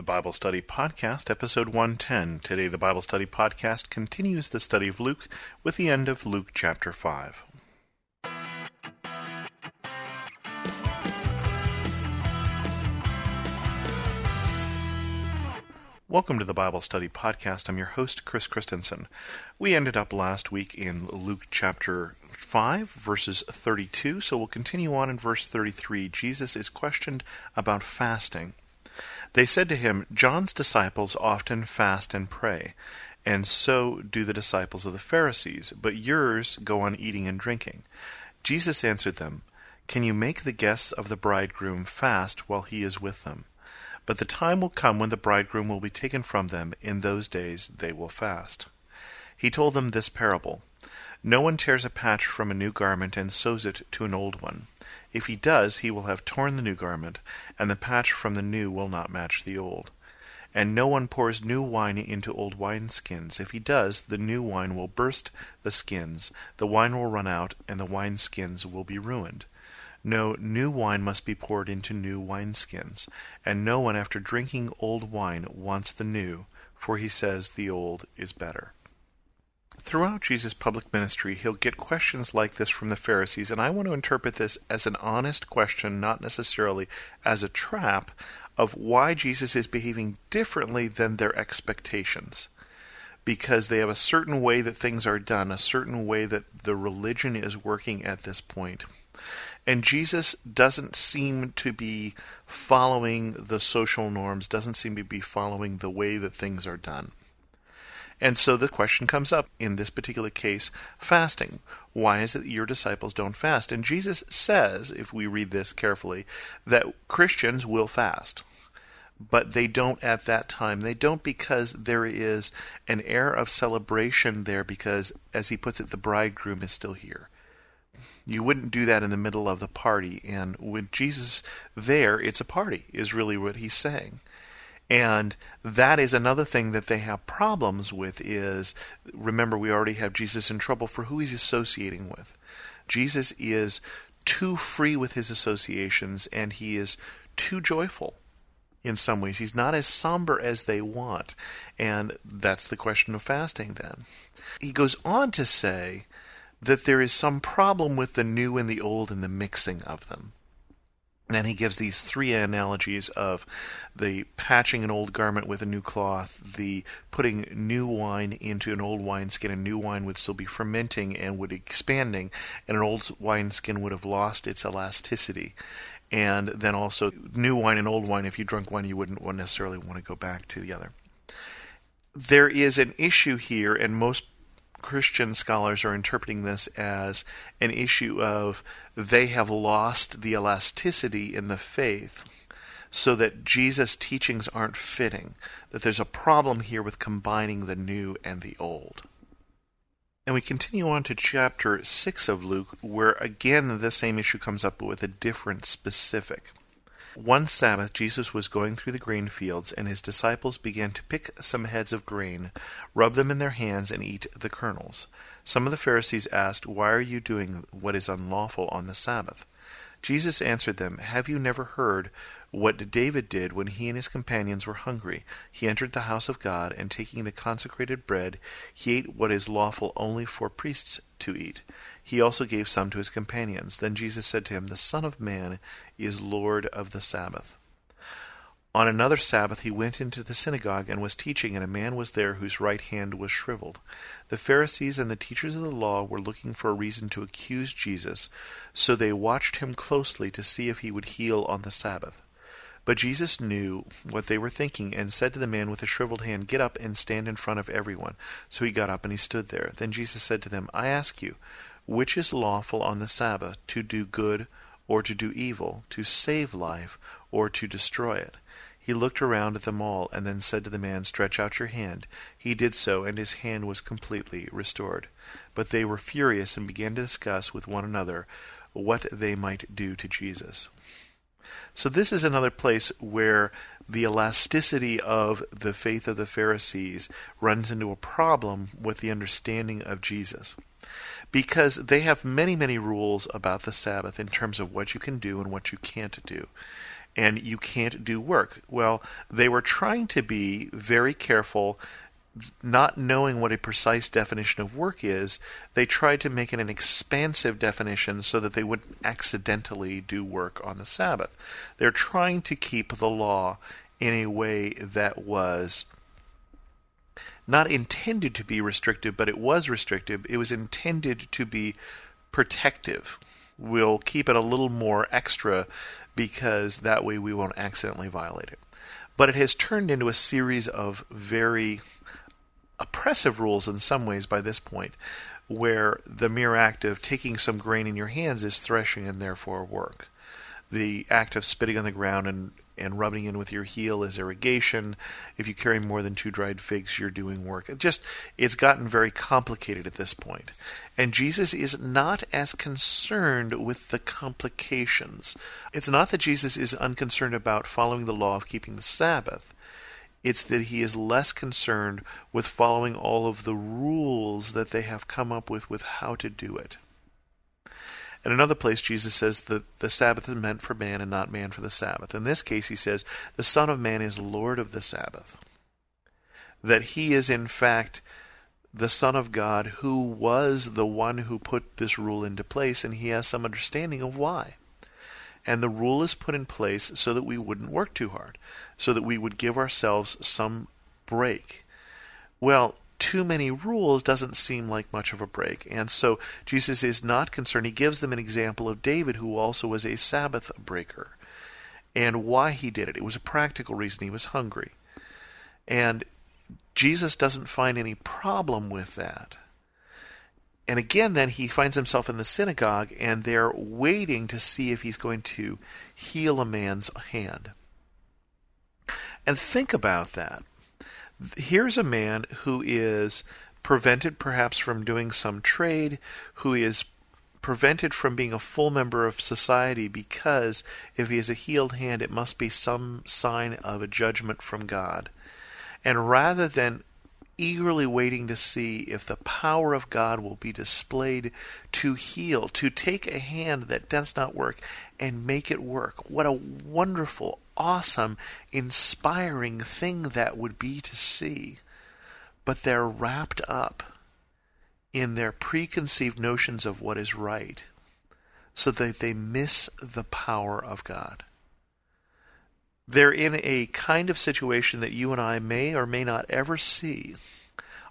The Bible Study Podcast, Episode 110. Today, the Bible Study Podcast continues the study of Luke with the end of Luke chapter 5. Welcome to the Bible Study Podcast. I'm your host, Chris Christensen. We ended up last week in Luke chapter 5, verses 32, so we'll continue on in verse 33. Jesus is questioned about fasting. They said to him, John's disciples often fast and pray, and so do the disciples of the Pharisees, but yours go on eating and drinking. Jesus answered them, Can you make the guests of the bridegroom fast while he is with them? But the time will come when the bridegroom will be taken from them. In those days they will fast. He told them this parable No one tears a patch from a new garment and sews it to an old one. If he does, he will have torn the new garment, and the patch from the new will not match the old. And no one pours new wine into old wineskins. If he does, the new wine will burst the skins, the wine will run out, and the wineskins will be ruined. No, new wine must be poured into new wineskins, and no one after drinking old wine wants the new, for he says the old is better. Throughout Jesus' public ministry, he'll get questions like this from the Pharisees, and I want to interpret this as an honest question, not necessarily as a trap of why Jesus is behaving differently than their expectations. Because they have a certain way that things are done, a certain way that the religion is working at this point. And Jesus doesn't seem to be following the social norms, doesn't seem to be following the way that things are done. And so the question comes up in this particular case fasting. Why is it your disciples don't fast? And Jesus says, if we read this carefully, that Christians will fast. But they don't at that time. They don't because there is an air of celebration there, because, as he puts it, the bridegroom is still here. You wouldn't do that in the middle of the party. And with Jesus there, it's a party, is really what he's saying. And that is another thing that they have problems with is remember we already have Jesus in trouble for who he's associating with. Jesus is too free with his associations and he is too joyful in some ways. He's not as somber as they want. And that's the question of fasting then. He goes on to say that there is some problem with the new and the old and the mixing of them. And he gives these three analogies of the patching an old garment with a new cloth, the putting new wine into an old wineskin, and new wine would still be fermenting and would expanding, and an old wineskin would have lost its elasticity. And then also new wine and old wine, if you drunk wine, you wouldn't necessarily want to go back to the other. There is an issue here, and most Christian scholars are interpreting this as an issue of they have lost the elasticity in the faith so that Jesus' teachings aren't fitting, that there's a problem here with combining the new and the old. And we continue on to chapter 6 of Luke, where again the same issue comes up, but with a different specific. One Sabbath Jesus was going through the grain fields, and his disciples began to pick some heads of grain, rub them in their hands, and eat the kernels. Some of the Pharisees asked, Why are you doing what is unlawful on the Sabbath? Jesus answered them, Have you never heard what David did when he and his companions were hungry? He entered the house of God, and taking the consecrated bread, he ate what is lawful only for priests to eat. He also gave some to his companions. Then Jesus said to him, The Son of Man is Lord of the Sabbath. On another Sabbath he went into the synagogue and was teaching, and a man was there whose right hand was shriveled. The Pharisees and the teachers of the law were looking for a reason to accuse Jesus, so they watched him closely to see if he would heal on the Sabbath. But Jesus knew what they were thinking, and said to the man with the shriveled hand, Get up and stand in front of everyone. So he got up and he stood there. Then Jesus said to them, I ask you, which is lawful on the Sabbath, to do good or to do evil, to save life or to destroy it? He looked around at them all, and then said to the man, Stretch out your hand. He did so, and his hand was completely restored. But they were furious and began to discuss with one another what they might do to Jesus. So, this is another place where the elasticity of the faith of the Pharisees runs into a problem with the understanding of Jesus. Because they have many, many rules about the Sabbath in terms of what you can do and what you can't do. and you can't do work. Well, they were trying to be very careful not knowing what a precise definition of work is, they tried to make it an expansive definition so that they wouldn't accidentally do work on the Sabbath. They're trying to keep the law in a way that was not intended to be restrictive, but it was restrictive. It was intended to be protective. We'll keep it a little more extra because that way we won't accidentally violate it. But it has turned into a series of very oppressive rules in some ways by this point, where the mere act of taking some grain in your hands is threshing and therefore work. The act of spitting on the ground and, and rubbing in with your heel is irrigation. If you carry more than two dried figs, you're doing work. It just it's gotten very complicated at this point. And Jesus is not as concerned with the complications. It's not that Jesus is unconcerned about following the law of keeping the Sabbath. It's that he is less concerned with following all of the rules that they have come up with with how to do it. In another place, Jesus says that the Sabbath is meant for man and not man for the Sabbath. In this case, he says the Son of Man is Lord of the Sabbath. That he is, in fact, the Son of God who was the one who put this rule into place, and he has some understanding of why. And the rule is put in place so that we wouldn't work too hard, so that we would give ourselves some break. Well, too many rules doesn't seem like much of a break. And so Jesus is not concerned. He gives them an example of David, who also was a Sabbath breaker, and why he did it. It was a practical reason. He was hungry. And Jesus doesn't find any problem with that. And again, then he finds himself in the synagogue, and they're waiting to see if he's going to heal a man's hand. And think about that. Here's a man who is prevented perhaps from doing some trade, who is prevented from being a full member of society because if he has a healed hand, it must be some sign of a judgment from God. And rather than eagerly waiting to see if the power of God will be displayed to heal, to take a hand that does not work and make it work. What a wonderful, awesome, inspiring thing that would be to see. But they're wrapped up in their preconceived notions of what is right so that they miss the power of God. They're in a kind of situation that you and I may or may not ever see.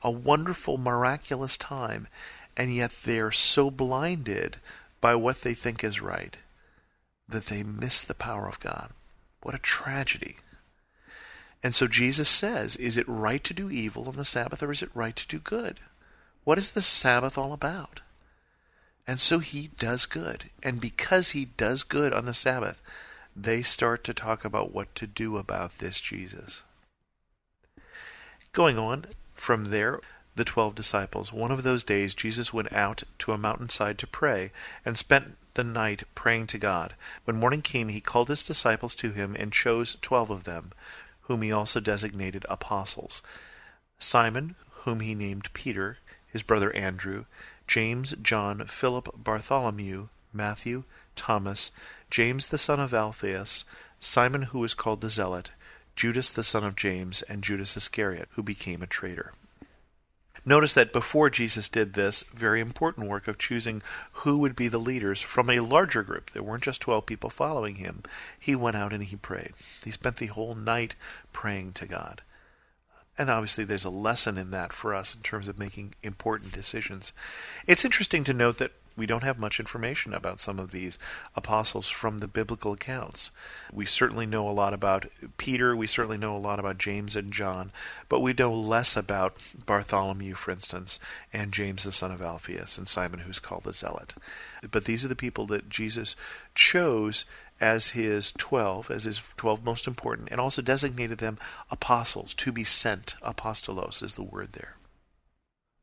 A wonderful, miraculous time, and yet they're so blinded by what they think is right that they miss the power of God. What a tragedy. And so Jesus says, Is it right to do evil on the Sabbath or is it right to do good? What is the Sabbath all about? And so he does good. And because he does good on the Sabbath, they start to talk about what to do about this Jesus. Going on from there, the twelve disciples. One of those days, Jesus went out to a mountainside to pray and spent the night praying to God. When morning came, he called his disciples to him and chose twelve of them, whom he also designated apostles Simon, whom he named Peter, his brother Andrew, James, John, Philip, Bartholomew, Matthew, Thomas, James the son of Alphaeus, Simon who was called the Zealot, Judas the son of James, and Judas Iscariot, who became a traitor. Notice that before Jesus did this very important work of choosing who would be the leaders from a larger group, there weren't just 12 people following him, he went out and he prayed. He spent the whole night praying to God. And obviously, there's a lesson in that for us in terms of making important decisions. It's interesting to note that we don't have much information about some of these apostles from the biblical accounts. We certainly know a lot about Peter, we certainly know a lot about James and John, but we know less about Bartholomew, for instance, and James the son of Alphaeus, and Simon who's called the Zealot. But these are the people that Jesus chose as his 12, as his 12 most important, and also designated them apostles, to be sent. Apostolos is the word there.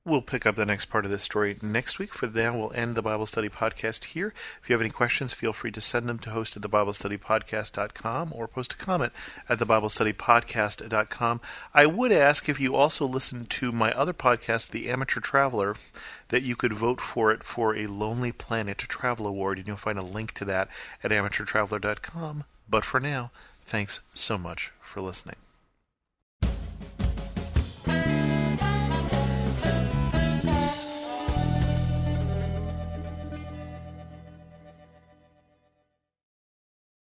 We'll pick up the next part of this story next week. For now, we'll end the Bible Study Podcast here. If you have any questions, feel free to send them to host at thebiblestudypodcast.com or post a comment at thebiblestudypodcast.com. I would ask if you also listen to my other podcast, The Amateur Traveler, that you could vote for it for a Lonely Planet Travel Award, and you'll find a link to that at amateurtraveler.com But for now, thanks so much for listening.